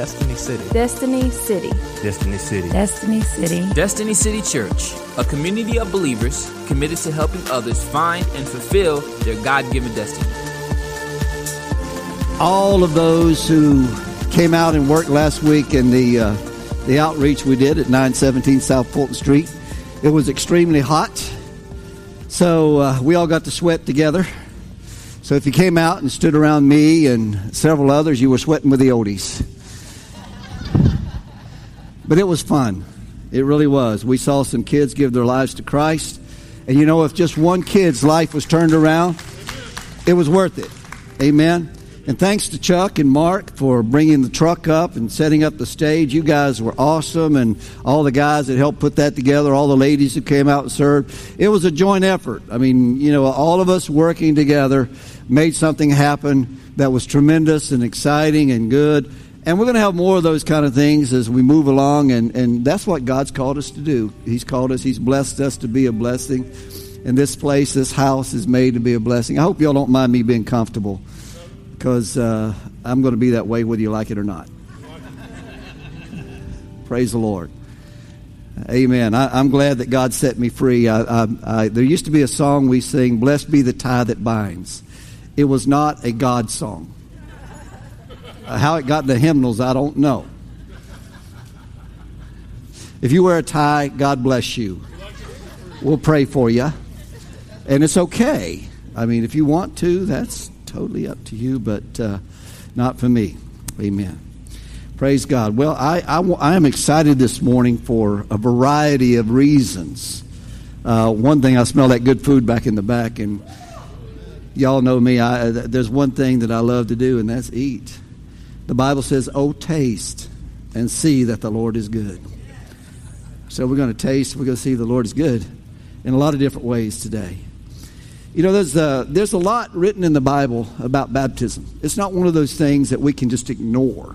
Destiny City. Destiny City. Destiny City. Destiny City. Destiny City Church, a community of believers committed to helping others find and fulfill their God given destiny. All of those who came out and worked last week in the uh, the outreach we did at 917 South Fulton Street, it was extremely hot. So uh, we all got to sweat together. So if you came out and stood around me and several others, you were sweating with the oldies. But it was fun. It really was. We saw some kids give their lives to Christ. And you know, if just one kid's life was turned around, it was worth it. Amen. And thanks to Chuck and Mark for bringing the truck up and setting up the stage. You guys were awesome, and all the guys that helped put that together, all the ladies who came out and served. It was a joint effort. I mean, you know, all of us working together made something happen that was tremendous and exciting and good. And we're going to have more of those kind of things as we move along, and, and that's what God's called us to do. He's called us, He's blessed us to be a blessing. And this place, this house is made to be a blessing. I hope y'all don't mind me being comfortable because uh, I'm going to be that way whether you like it or not. Praise the Lord. Amen. I, am glad that God set me free. I, I, there used to be a song we sing, Blessed be the tie that binds. It was not a God song. Uh, how it got in the hymnals, I don't know. If you wear a tie, God bless you. We'll pray for you. And it's okay. I mean, if you want to, that's totally up to you, but uh, not for me. Amen. Praise God. Well, I, I, I, am excited this morning for a variety of reasons. Uh, one thing, I smell that good food back in the back, and y'all know me. I, there's one thing that I love to do, and that's eat. The Bible says, Oh, taste and see that the Lord is good. So we're going to taste, we're going to see the Lord is good in a lot of different ways today. You know, there's a, there's a lot written in the Bible about baptism. It's not one of those things that we can just ignore.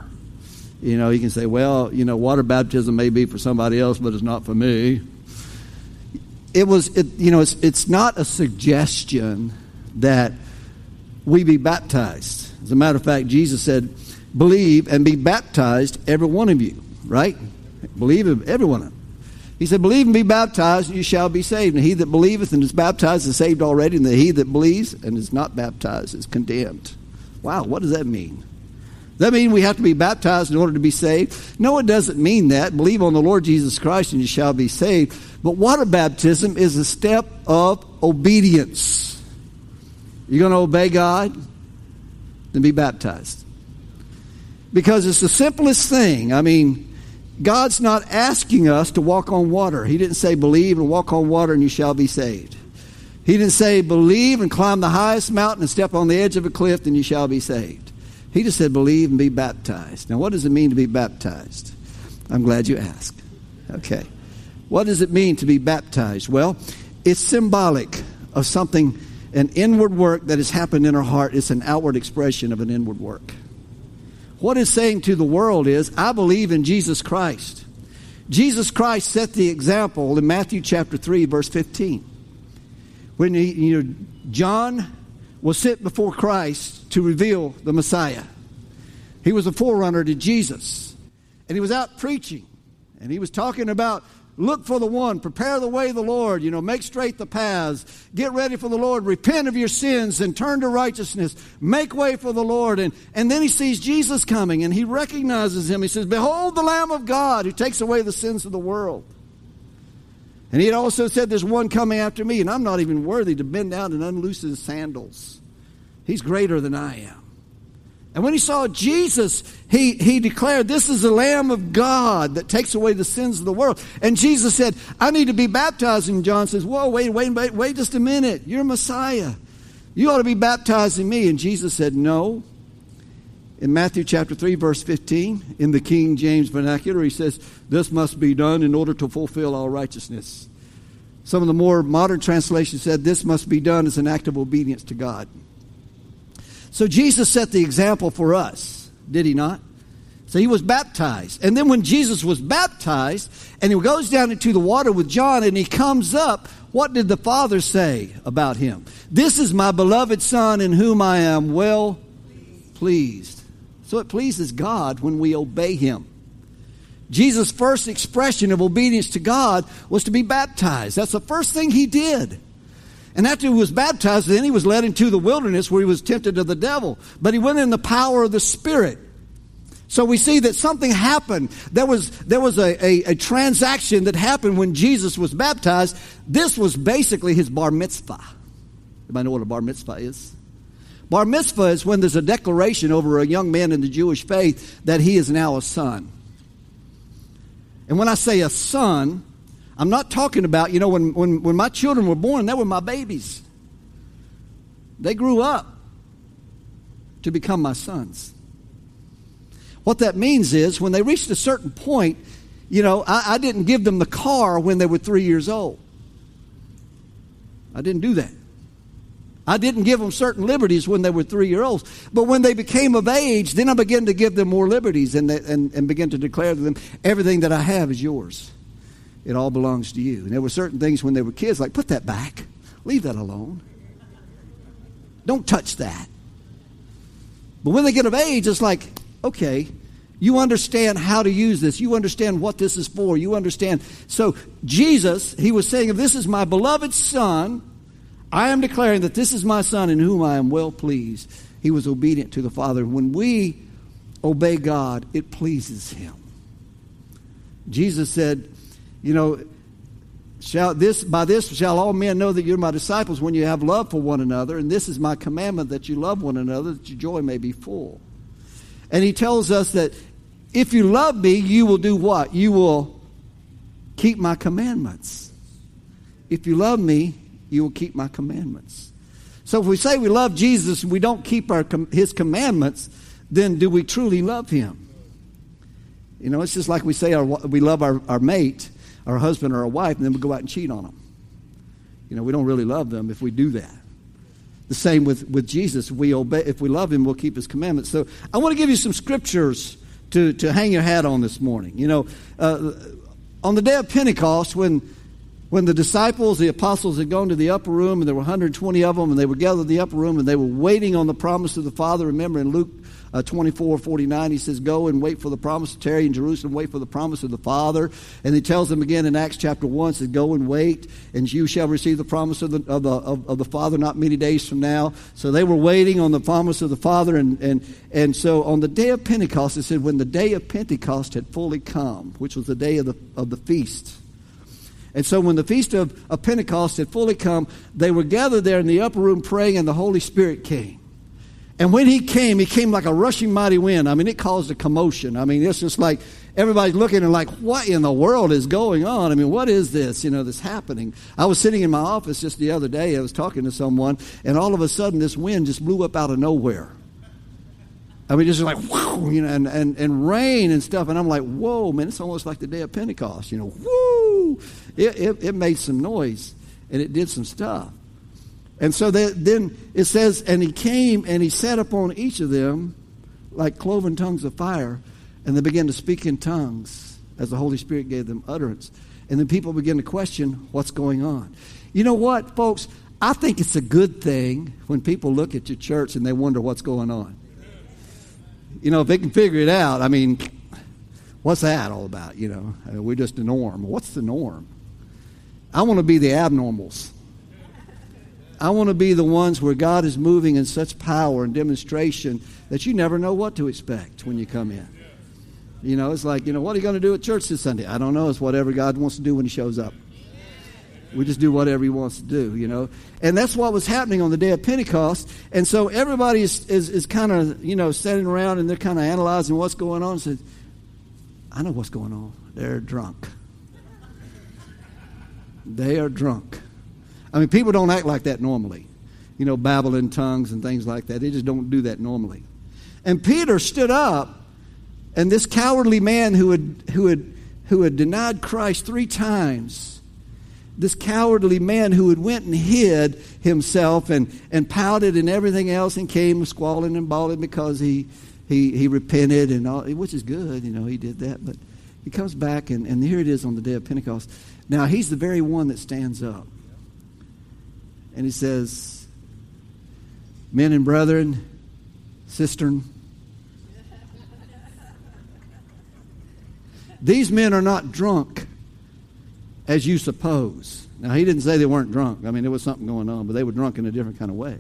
You know, you can say, well, you know, water baptism may be for somebody else, but it's not for me. It was, it, you know, it's, it's not a suggestion that we be baptized. As a matter of fact, Jesus said, believe and be baptized, every one of you, right? Believe every one of them. He said, Believe and be baptized, and you shall be saved. And he that believeth and is baptized is saved already, and he that believes and is not baptized is condemned. Wow, what does that mean? Does that mean we have to be baptized in order to be saved? No, it doesn't mean that. Believe on the Lord Jesus Christ and you shall be saved. But water baptism is a step of obedience. You're going to obey God? Then be baptized. Because it's the simplest thing. I mean, God's not asking us to walk on water. He didn't say, believe and walk on water and you shall be saved. He didn't say, believe and climb the highest mountain and step on the edge of a cliff and you shall be saved. He just said, believe and be baptized. Now, what does it mean to be baptized? I'm glad you asked. Okay. What does it mean to be baptized? Well, it's symbolic of something, an inward work that has happened in our heart. It's an outward expression of an inward work. What it's saying to the world is, I believe in Jesus Christ. Jesus Christ set the example in Matthew chapter 3, verse 15. When he, you know, John was sent before Christ to reveal the Messiah. He was a forerunner to Jesus. And he was out preaching. And he was talking about Look for the one. Prepare the way of the Lord. You know, make straight the paths. Get ready for the Lord. Repent of your sins and turn to righteousness. Make way for the Lord. And, and then he sees Jesus coming and he recognizes him. He says, Behold the Lamb of God who takes away the sins of the world. And he had also said, There's one coming after me, and I'm not even worthy to bend down and unloose his sandals. He's greater than I am. And when he saw Jesus, he, he declared, This is the Lamb of God that takes away the sins of the world. And Jesus said, I need to be baptized. And John says, Whoa, wait, wait, wait, wait just a minute. You're Messiah. You ought to be baptizing me. And Jesus said, No. In Matthew chapter 3, verse 15, in the King James vernacular, he says, This must be done in order to fulfill all righteousness. Some of the more modern translations said, This must be done as an act of obedience to God. So Jesus set the example for us, did he not? So he was baptized. And then when Jesus was baptized and he goes down into the water with John and he comes up, what did the Father say about him? This is my beloved Son in whom I am well pleased. So it pleases God when we obey Him. Jesus' first expression of obedience to God was to be baptized. That's the first thing He did. And after he was baptized, then he was led into the wilderness where he was tempted of the devil. But he went in the power of the Spirit. So we see that something happened. There was, there was a, a, a, transaction that happened when Jesus was baptized. This was basically his bar mitzvah. Anybody know what a bar mitzvah is? Bar mitzvah is when there's a declaration over a young man in the Jewish faith that he is now a son. And when I say a son, I'm not talking about, you know, when, when, when my children were born, they were my babies. They grew up to become my sons. What that means is when they reached a certain point, you know, I, I didn't give them the car when they were three years old. I didn't do that. I didn't give them certain liberties when they were three year olds. But when they became of age, then I began to give them more liberties and, and, and begin to declare to them, everything that I have is yours. It all belongs to you. And there were certain things when they were kids, like, put that back. Leave that alone. Don't touch that. But when they get of age, it's like, okay, you understand how to use this. You understand what this is for. You understand. So, Jesus, he was saying, if this is my beloved Son, I am declaring that this is my Son in whom I am well pleased. He was obedient to the Father. When we obey God, it pleases Him. Jesus said, you know, shall this by this shall all men know that you're my disciples when you have love for one another, and this is my commandment that you love one another, that your joy may be full. And he tells us that if you love me, you will do what? You will keep my commandments. If you love me, you will keep my commandments. So if we say we love Jesus and we don't keep our, his commandments, then do we truly love him? You know, it's just like we say our, we love our, our mate, our husband or our wife, and then we go out and cheat on them. You know, we don't really love them if we do that. The same with, with Jesus. We obey, if we love him, we'll keep his commandments. So I want to give you some scriptures to, to hang your hat on this morning. You know, uh, on the day of Pentecost, when, when the disciples, the apostles, had gone to the upper room, and there were 120 of them, and they were gathered in the upper room, and they were waiting on the promise of the Father. Remember in Luke uh, 24, 49, he says, Go and wait for the promise, tarry in Jerusalem, wait for the promise of the Father. And he tells them again in Acts chapter 1, says, Go and wait, and you shall receive the promise of the, of the, of, of the Father not many days from now. So they were waiting on the promise of the Father. And, and, and so on the day of Pentecost, it said, When the day of Pentecost had fully come, which was the day of the, of the feast, and so when the feast of, of Pentecost had fully come, they were gathered there in the upper room praying, and the Holy Spirit came. And when he came, he came like a rushing mighty wind. I mean, it caused a commotion. I mean, it's just like everybody's looking and like, what in the world is going on? I mean, what is this, you know, this happening? I was sitting in my office just the other day. I was talking to someone, and all of a sudden this wind just blew up out of nowhere. I mean, just like, whoo, you know, and, and, and rain and stuff. And I'm like, whoa, man, it's almost like the day of Pentecost, you know, whoo. It, it, it made some noise, and it did some stuff. And so then it says, and he came and he sat upon each of them like cloven tongues of fire, and they began to speak in tongues as the Holy Spirit gave them utterance. And then people begin to question what's going on. You know what, folks? I think it's a good thing when people look at your church and they wonder what's going on. You know, if they can figure it out, I mean, what's that all about? You know, we're just a norm. What's the norm? I want to be the abnormals. I want to be the ones where God is moving in such power and demonstration that you never know what to expect when you come in. You know, it's like, you know, what are you going to do at church this Sunday? I don't know. It's whatever God wants to do when He shows up. We just do whatever He wants to do, you know. And that's what was happening on the day of Pentecost. And so everybody is, is, is kind of, you know, sitting around and they're kind of analyzing what's going on. Said, I know what's going on. They're drunk. They are drunk. I mean, people don't act like that normally. You know, babble in tongues and things like that. They just don't do that normally. And Peter stood up, and this cowardly man who had, who had, who had denied Christ three times, this cowardly man who had went and hid himself and, and pouted and everything else and came squalling and bawling because he, he, he repented and all, which is good, you know, he did that. But he comes back, and, and here it is on the day of Pentecost. Now, he's the very one that stands up and he says, Men and brethren, cistern. These men are not drunk as you suppose. Now, he didn't say they weren't drunk. I mean, there was something going on, but they were drunk in a different kind of way.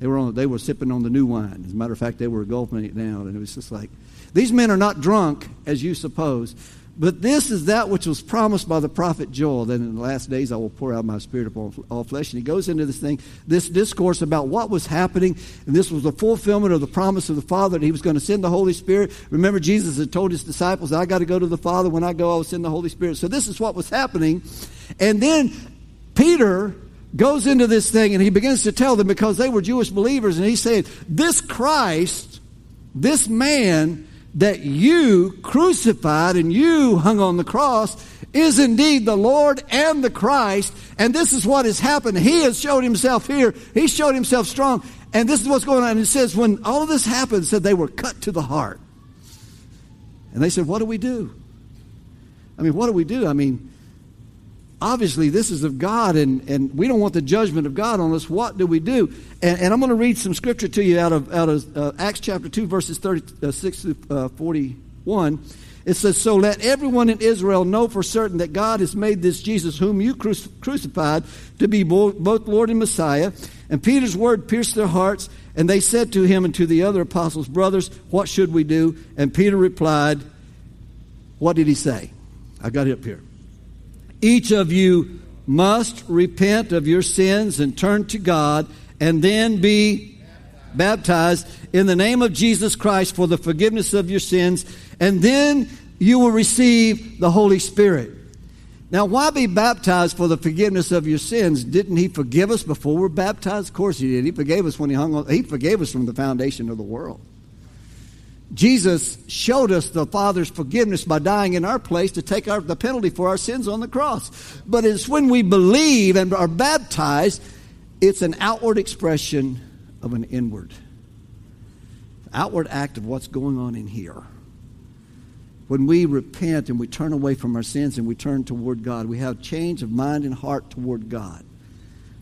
They were, on, they were sipping on the new wine. As a matter of fact, they were gulping it down. And it was just like, these men are not drunk as you suppose but this is that which was promised by the prophet Joel, that in the last days I will pour out my spirit upon all flesh. And he goes into this thing, this discourse about what was happening, and this was the fulfillment of the promise of the Father that he was going to send the Holy Spirit. Remember, Jesus had told his disciples, I got to go to the Father. When I go, I will send the Holy Spirit. So this is what was happening. And then Peter goes into this thing and he begins to tell them because they were Jewish believers, and he said, This Christ, this man, that you crucified and you hung on the cross is indeed the Lord and the Christ. And this is what has happened. He has showed himself here. He showed himself strong. And this is what's going on. It says, when all of this happened, said they were cut to the heart. And they said, What do we do? I mean, what do we do? I mean, obviously this is of God and, and we don't want the judgment of God on us. What do we do? And, and I'm going to read some scripture to you out of, out of uh, Acts chapter 2, verses 36 to uh, 41. It says, So let everyone in Israel know for certain that God has made this Jesus, whom you crucified, to be both Lord and Messiah. And Peter's word pierced their hearts, and they said to him and to the other apostles, Brothers, what should we do? And Peter replied, What did he say? I got it up here. Each of you must repent of your sins and turn to God and then be baptized in the name of Jesus Christ for the forgiveness of your sins, and then you will receive the Holy Spirit. Now, why be baptized for the forgiveness of your sins? Didn't He forgive us before we're baptized? Of course He did. He forgave us when He hung on, He forgave us from the foundation of the world. Jesus showed us the Father's forgiveness by dying in our place to take our, the penalty for our sins on the cross. But it's when we believe and are baptized, it's an outward expression of an inward, outward act of what's going on in here. When we repent and we turn away from our sins and we turn toward God, we have change of mind and heart toward God.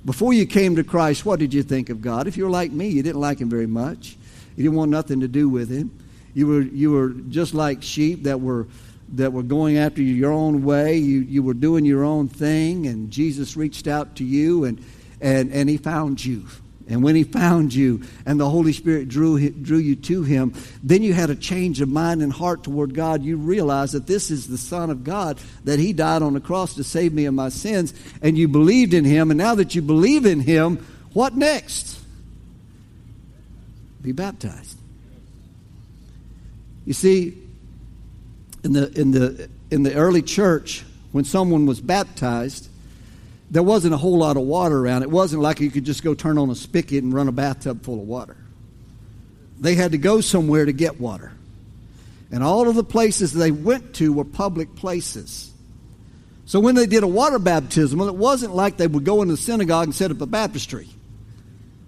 Before you came to Christ, what did you think of God? If you're like me, you didn't like Him very much. You didn't want nothing to do with Him. You were, you were just like sheep that were, that were going after your own way. You, you were doing your own thing, and Jesus reached out to you and, and, and he found you. And when he found you and the Holy Spirit drew, drew you to him, then you had a change of mind and heart toward God. You realized that this is the Son of God, that he died on the cross to save me of my sins, and you believed in him. And now that you believe in him, what next? Be baptized. You see, in the, in the, in the early church, when someone was baptized, there wasn't a whole lot of water around. It wasn't like you could just go turn on a spigot and run a bathtub full of water. They had to go somewhere to get water. And all of the places they went to were public places. So when they did a water baptism, well, it wasn't like they would go into the synagogue and set up a baptistry.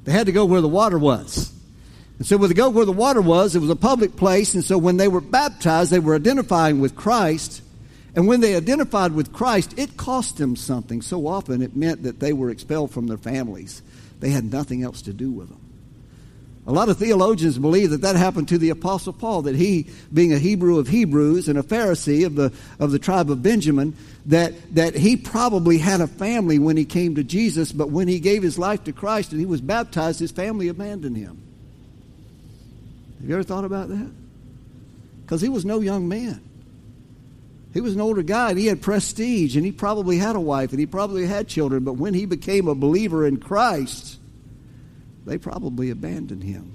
They had to go where the water was. And so, with the go where the water was, it was a public place. And so, when they were baptized, they were identifying with Christ. And when they identified with Christ, it cost them something. So often, it meant that they were expelled from their families. They had nothing else to do with them. A lot of theologians believe that that happened to the Apostle Paul, that he, being a Hebrew of Hebrews and a Pharisee of the, of the tribe of Benjamin, that, that he probably had a family when he came to Jesus, but when he gave his life to Christ and he was baptized, his family abandoned him. Have you ever thought about that? Because he was no young man. He was an older guy and he had prestige and he probably had a wife and he probably had children, but when he became a believer in Christ, they probably abandoned him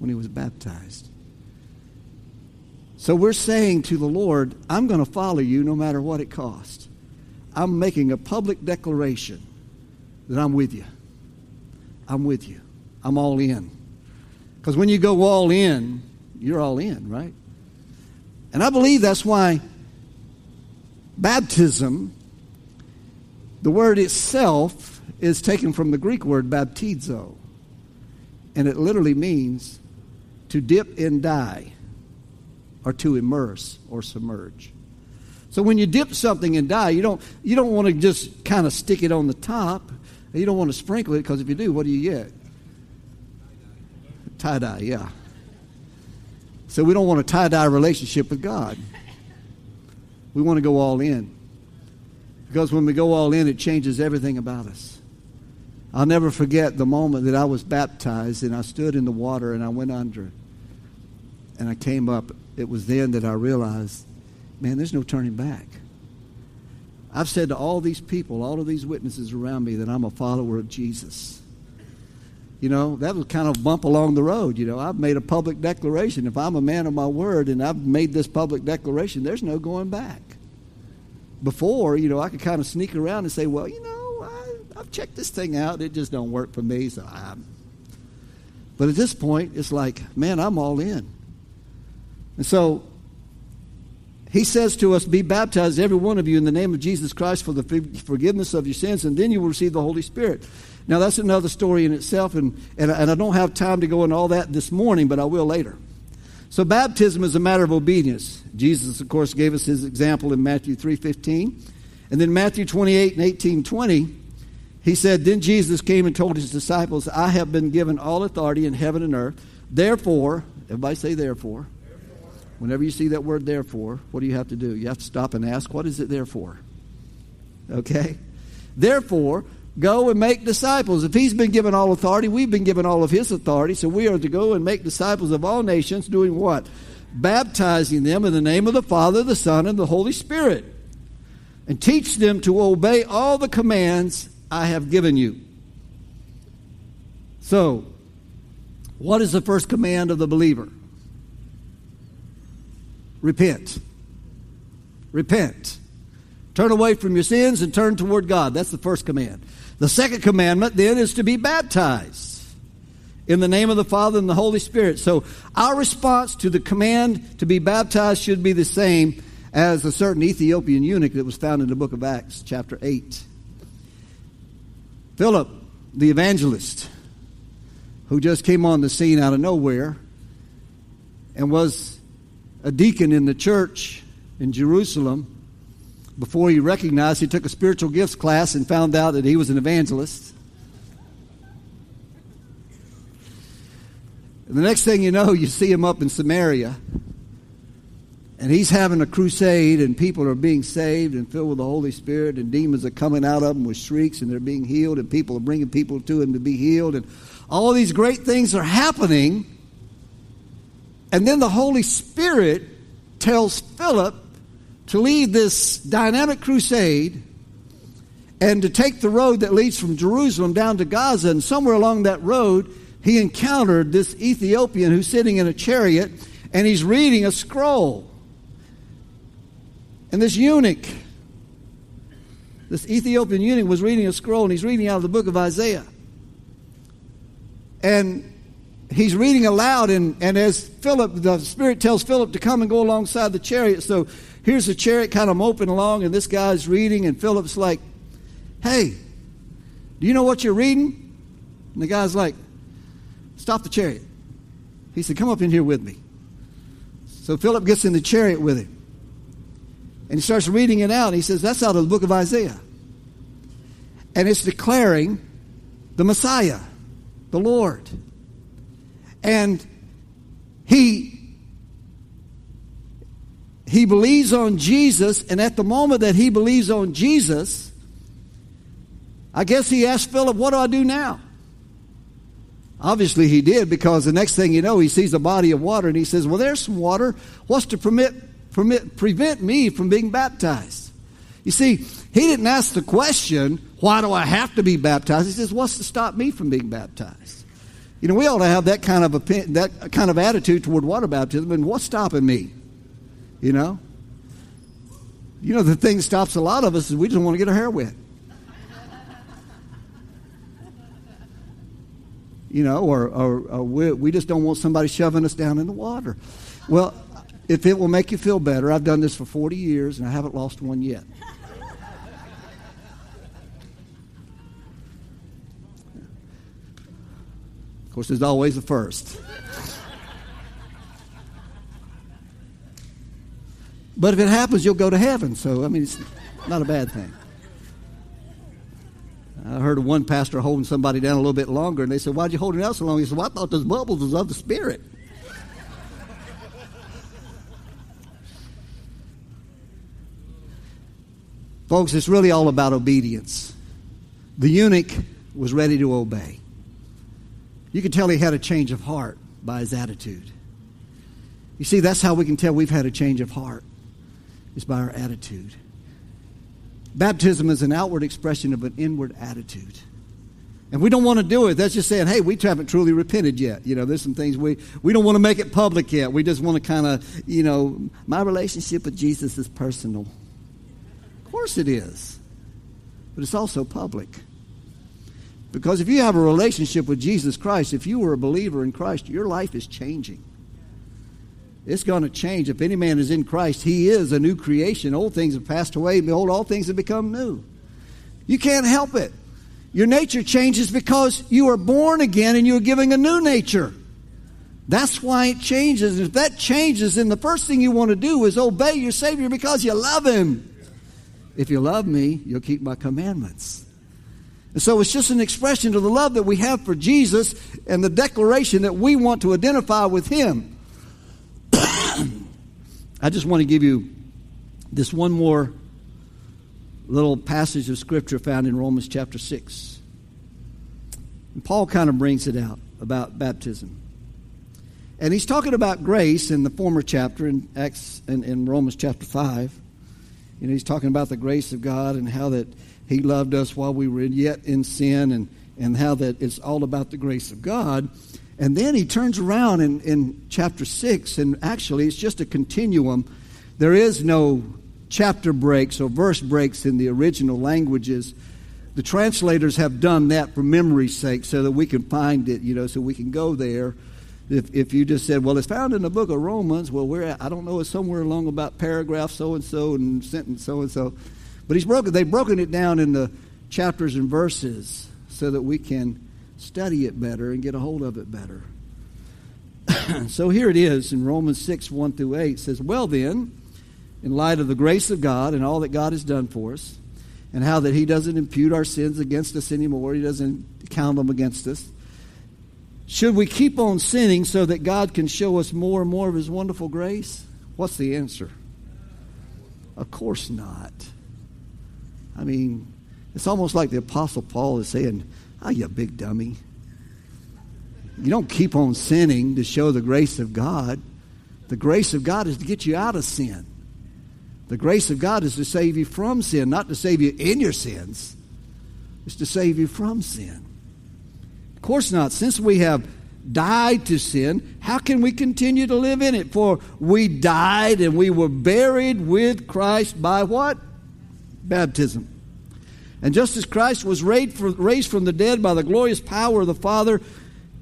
when he was baptized. So we're saying to the Lord, I'm going to follow you no matter what it costs. I'm making a public declaration that I'm with you. I'm with you. I'm all in. Because when you go all in, you're all in, right? And I believe that's why baptism, the word itself, is taken from the Greek word baptizo. And it literally means to dip and die, or to immerse or submerge. So when you dip something and die, you don't, you don't want to just kind of stick it on the top. You don't want to sprinkle it because if you do, what do you get? Tie dye, yeah. So we don't want a tie dye relationship with God. We want to go all in. Because when we go all in, it changes everything about us. I'll never forget the moment that I was baptized and I stood in the water and I went under. And I came up. It was then that I realized, man, there's no turning back. I've said to all these people, all of these witnesses around me, that I'm a follower of Jesus. You know, that was kind of bump along the road. You know, I've made a public declaration. If I'm a man of my word and I've made this public declaration, there's no going back. Before, you know, I could kind of sneak around and say, well, you know, I, have checked this thing out. It just don't work for me. So I'm. But at this point, it's like, man, I'm all in. And so he says to us, Be baptized, every one of you, in the name of Jesus Christ for the forgiveness of your sins, and then you will receive the Holy Spirit. Now, that's another story in itself, and, and, and I don't have time to go into all that this morning, but I will later. So, baptism is a matter of obedience. Jesus, of course, gave us his example in Matthew 3.15. And then Matthew 28 and 18, 20, he said, Then Jesus came and told his disciples, I have been given all authority in heaven and earth. Therefore, everybody say therefore. Whenever you see that word therefore, what do you have to do? You have to stop and ask, what is it there for? Okay? Therefore, go and make disciples. If he's been given all authority, we've been given all of his authority, so we are to go and make disciples of all nations, doing what? Baptizing them in the name of the Father, the Son, and the Holy Spirit. And teach them to obey all the commands I have given you. So, what is the first command of the believer? Repent. Repent. Turn away from your sins and turn toward God. That's the first command. The second commandment then is to be baptized in the name of the Father and the Holy Spirit. So our response to the command to be baptized should be the same as a certain Ethiopian eunuch that was found in the book of Acts, chapter 8. Philip, the evangelist, who just came on the scene out of nowhere and was a deacon in the church in Jerusalem before he recognized he took a spiritual gifts class and found out that he was an evangelist. And the next thing you know, you see him up in Samaria. And he's having a crusade, and people are being saved and filled with the Holy Spirit, and demons are coming out of them with shrieks, and they're being healed, and people are bringing people to him to be healed. And all these great things are happening. And then the Holy Spirit tells Philip to lead this dynamic crusade and to take the road that leads from Jerusalem down to Gaza. And somewhere along that road, he encountered this Ethiopian who's sitting in a chariot and he's reading a scroll. And this eunuch, this Ethiopian eunuch, was reading a scroll and he's reading out of the book of Isaiah. And he's reading aloud, and, and as Philip, the Spirit tells Philip to come and go alongside the chariot. So here's the chariot kind of moping along, and this guy's reading, and Philip's like, Hey, do you know what you're reading? And the guy's like, Stop the chariot. He said, Come up in here with me. So Philip gets in the chariot with him. And he starts reading it out. He says, That's out of the book of Isaiah. And it's declaring the Messiah, the Lord. And he he believes on Jesus, and at the moment that he believes on Jesus, I guess he asked Philip, What do I do now? Obviously, he did because the next thing you know, he sees a body of water and he says, Well, there's some water. What's to permit, permit, prevent me from being baptized? You see, he didn't ask the question, Why do I have to be baptized? He says, What's to stop me from being baptized? You know, we ought to have that kind of opinion, that kind of attitude toward water baptism. And what's stopping me? You know, you know the thing that stops a lot of us is we just want to get our hair wet. You know, or, or, or we, we just don't want somebody shoving us down in the water. Well, if it will make you feel better, I've done this for 40 years and I haven't lost one yet. Of course, there's always the first. But if it happens, you'll go to heaven. So, I mean, it's not a bad thing. I heard of one pastor holding somebody down a little bit longer, and they said, Why'd you hold it out so long? He said, Well, I thought those bubbles was of the Spirit. Folks, it's really all about obedience. The eunuch was ready to obey. You could tell he had a change of heart by his attitude. You see, that's how we can tell we've had a change of heart, is by our attitude. Baptism is an outward expression of an inward attitude. And we don't want to do it. That's just saying, hey, we haven't truly repented yet. You know, there's some things we, we don't want to make it public yet. We just want to kind of, you know, my relationship with Jesus is personal. Of course it is. But it's also public. Because if you have a relationship with Jesus Christ, if you were a believer in Christ, your life is changing. It's going to change. If any man is in Christ, he is a new creation. Old things have passed away. Behold, all things have become new. You can't help it. Your nature changes because you are born again and you're giving a new nature. That's why it changes. If that changes, then the first thing you want to do is obey your Savior because you love Him. If you love me, you'll keep my commandments. And so it's just an expression of the love that we have for Jesus and the declaration that we want to identify with Him. I just want to give you this one more little passage of scripture found in Romans chapter 6. And Paul kind of brings it out about baptism. And he's talking about grace in the former chapter in Acts in, in Romans chapter 5. You know, he's talking about the grace of God and how that he loved us while we were yet in sin and, and how that it's all about the grace of God. And then he turns around in, in chapter 6, and actually it's just a continuum. There is no chapter breaks or verse breaks in the original languages. The translators have done that for memory's sake so that we can find it, you know, so we can go there. If, if you just said, well, it's found in the book of Romans, well, where at? I don't know, it's somewhere along about paragraph so and so and sentence so and so. But he's broken, they've broken it down into chapters and verses so that we can study it better and get a hold of it better. so here it is in Romans 6 1 through 8 says, Well then, in light of the grace of God and all that God has done for us, and how that He doesn't impute our sins against us anymore, He doesn't count them against us. Should we keep on sinning so that God can show us more and more of His wonderful grace? What's the answer? Of course not. I mean, it's almost like the Apostle Paul is saying, Ah, oh, you big dummy. You don't keep on sinning to show the grace of God. The grace of God is to get you out of sin. The grace of God is to save you from sin, not to save you in your sins. It's to save you from sin. Of course not. Since we have died to sin, how can we continue to live in it? For we died and we were buried with Christ by what? Baptism. And just as Christ was raised from the dead by the glorious power of the Father,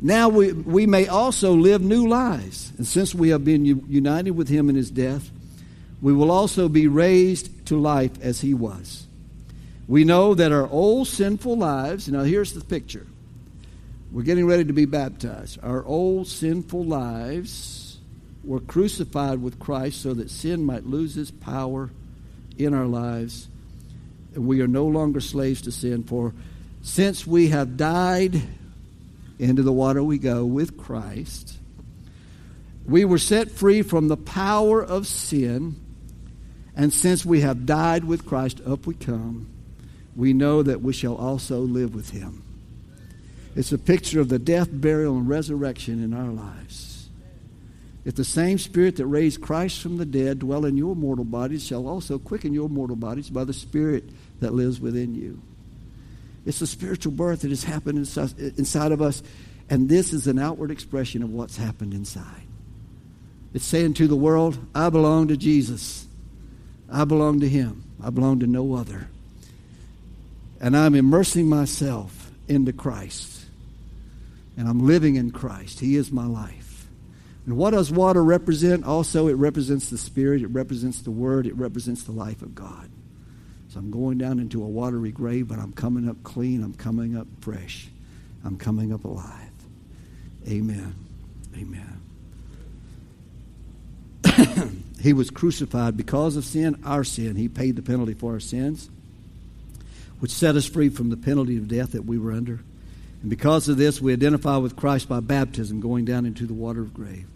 now we, we may also live new lives. And since we have been united with him in his death, we will also be raised to life as he was. We know that our old sinful lives, now here's the picture. We're getting ready to be baptized. Our old sinful lives were crucified with Christ so that sin might lose its power in our lives. And we are no longer slaves to sin. For since we have died, into the water we go with Christ, we were set free from the power of sin and since we have died with Christ, up we come, we know that we shall also live with him. It's a picture of the death, burial, and resurrection in our lives. If the same Spirit that raised Christ from the dead dwell in your mortal bodies, shall also quicken your mortal bodies by the Spirit that lives within you. It's a spiritual birth that has happened inside of us, and this is an outward expression of what's happened inside. It's saying to the world, I belong to Jesus. I belong to Him. I belong to no other. And I'm immersing myself into Christ. And I'm living in Christ. He is my life. And what does water represent? Also, it represents the Spirit, it represents the Word, it represents the life of God. So I'm going down into a watery grave, but I'm coming up clean. I'm coming up fresh. I'm coming up alive. Amen. Amen. He was crucified because of sin, our sin. He paid the penalty for our sins, which set us free from the penalty of death that we were under. And because of this, we identify with Christ by baptism, going down into the water of grave.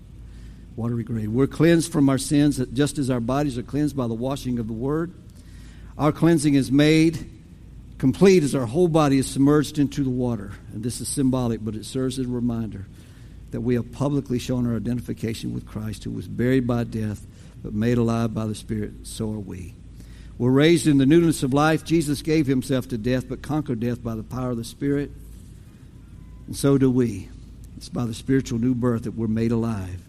Watery grave. We're cleansed from our sins just as our bodies are cleansed by the washing of the word. Our cleansing is made complete as our whole body is submerged into the water. And this is symbolic, but it serves as a reminder that we have publicly shown our identification with Christ, who was buried by death, but made alive by the Spirit. So are we. We're raised in the newness of life. Jesus gave himself to death, but conquered death by the power of the Spirit. And so do we. It's by the spiritual new birth that we're made alive.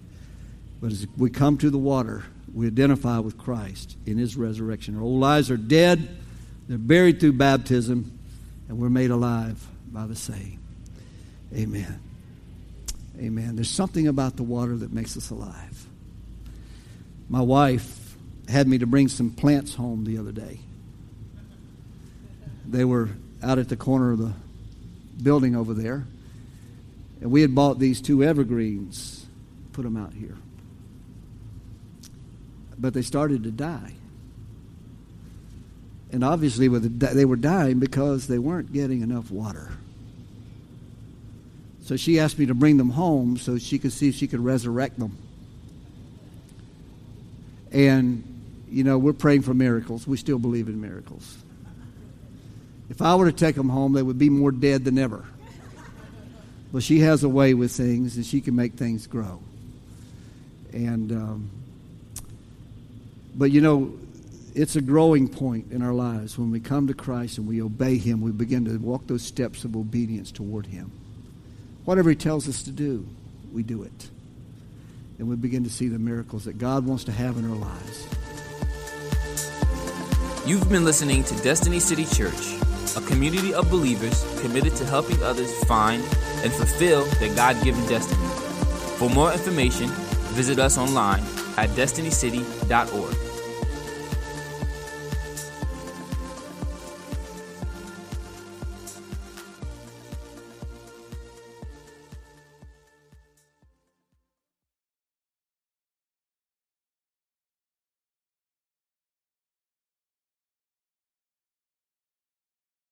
But as we come to the water, we identify with Christ in his resurrection. Our old lives are dead, they're buried through baptism, and we're made alive by the same. Amen. Amen. There's something about the water that makes us alive. My wife had me to bring some plants home the other day. They were out at the corner of the building over there. And we had bought these two evergreens, put them out here. But they started to die. And obviously, they were dying because they weren't getting enough water. So she asked me to bring them home so she could see if she could resurrect them. And, you know, we're praying for miracles. We still believe in miracles. If I were to take them home, they would be more dead than ever. But she has a way with things, and she can make things grow. And, um, but you know, it's a growing point in our lives when we come to Christ and we obey Him. We begin to walk those steps of obedience toward Him. Whatever He tells us to do, we do it. And we begin to see the miracles that God wants to have in our lives. You've been listening to Destiny City Church, a community of believers committed to helping others find and fulfill their God given destiny. For more information, visit us online at destinycity.org.